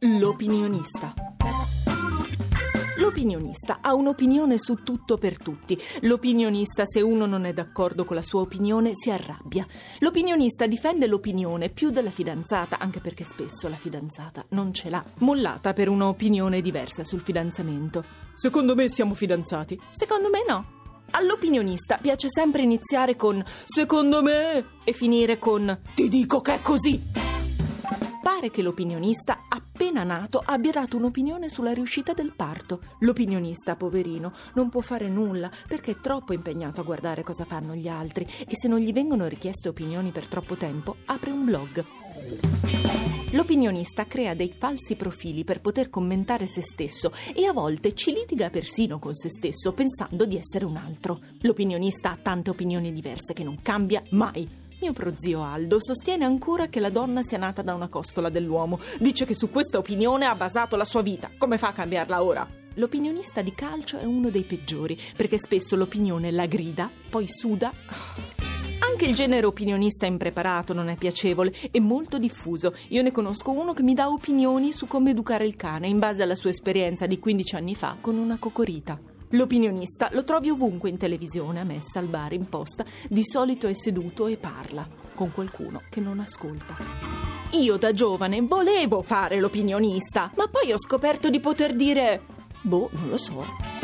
L'opinionista. L'opinionista ha un'opinione su tutto per tutti. L'opinionista, se uno non è d'accordo con la sua opinione, si arrabbia. L'opinionista difende l'opinione più della fidanzata, anche perché spesso la fidanzata non ce l'ha. Mollata per un'opinione diversa sul fidanzamento. Secondo me siamo fidanzati. Secondo me no. All'opinionista piace sempre iniziare con secondo me e finire con ti dico che è così. Pare che l'opinionista appena nato abbia dato un'opinione sulla riuscita del parto. L'opinionista, poverino, non può fare nulla perché è troppo impegnato a guardare cosa fanno gli altri e se non gli vengono richieste opinioni per troppo tempo, apre un blog. L'opinionista crea dei falsi profili per poter commentare se stesso e a volte ci litiga persino con se stesso pensando di essere un altro. L'opinionista ha tante opinioni diverse che non cambia mai. Mio prozio Aldo sostiene ancora che la donna sia nata da una costola dell'uomo. Dice che su questa opinione ha basato la sua vita. Come fa a cambiarla ora? L'opinionista di calcio è uno dei peggiori, perché spesso l'opinione la grida, poi suda. Anche il genere opinionista impreparato non è piacevole e molto diffuso. Io ne conosco uno che mi dà opinioni su come educare il cane in base alla sua esperienza di 15 anni fa con una cocorita. L'opinionista lo trovi ovunque in televisione, a messa, al bar, in posta. Di solito è seduto e parla con qualcuno che non ascolta. Io da giovane volevo fare l'opinionista, ma poi ho scoperto di poter dire... Boh, non lo so.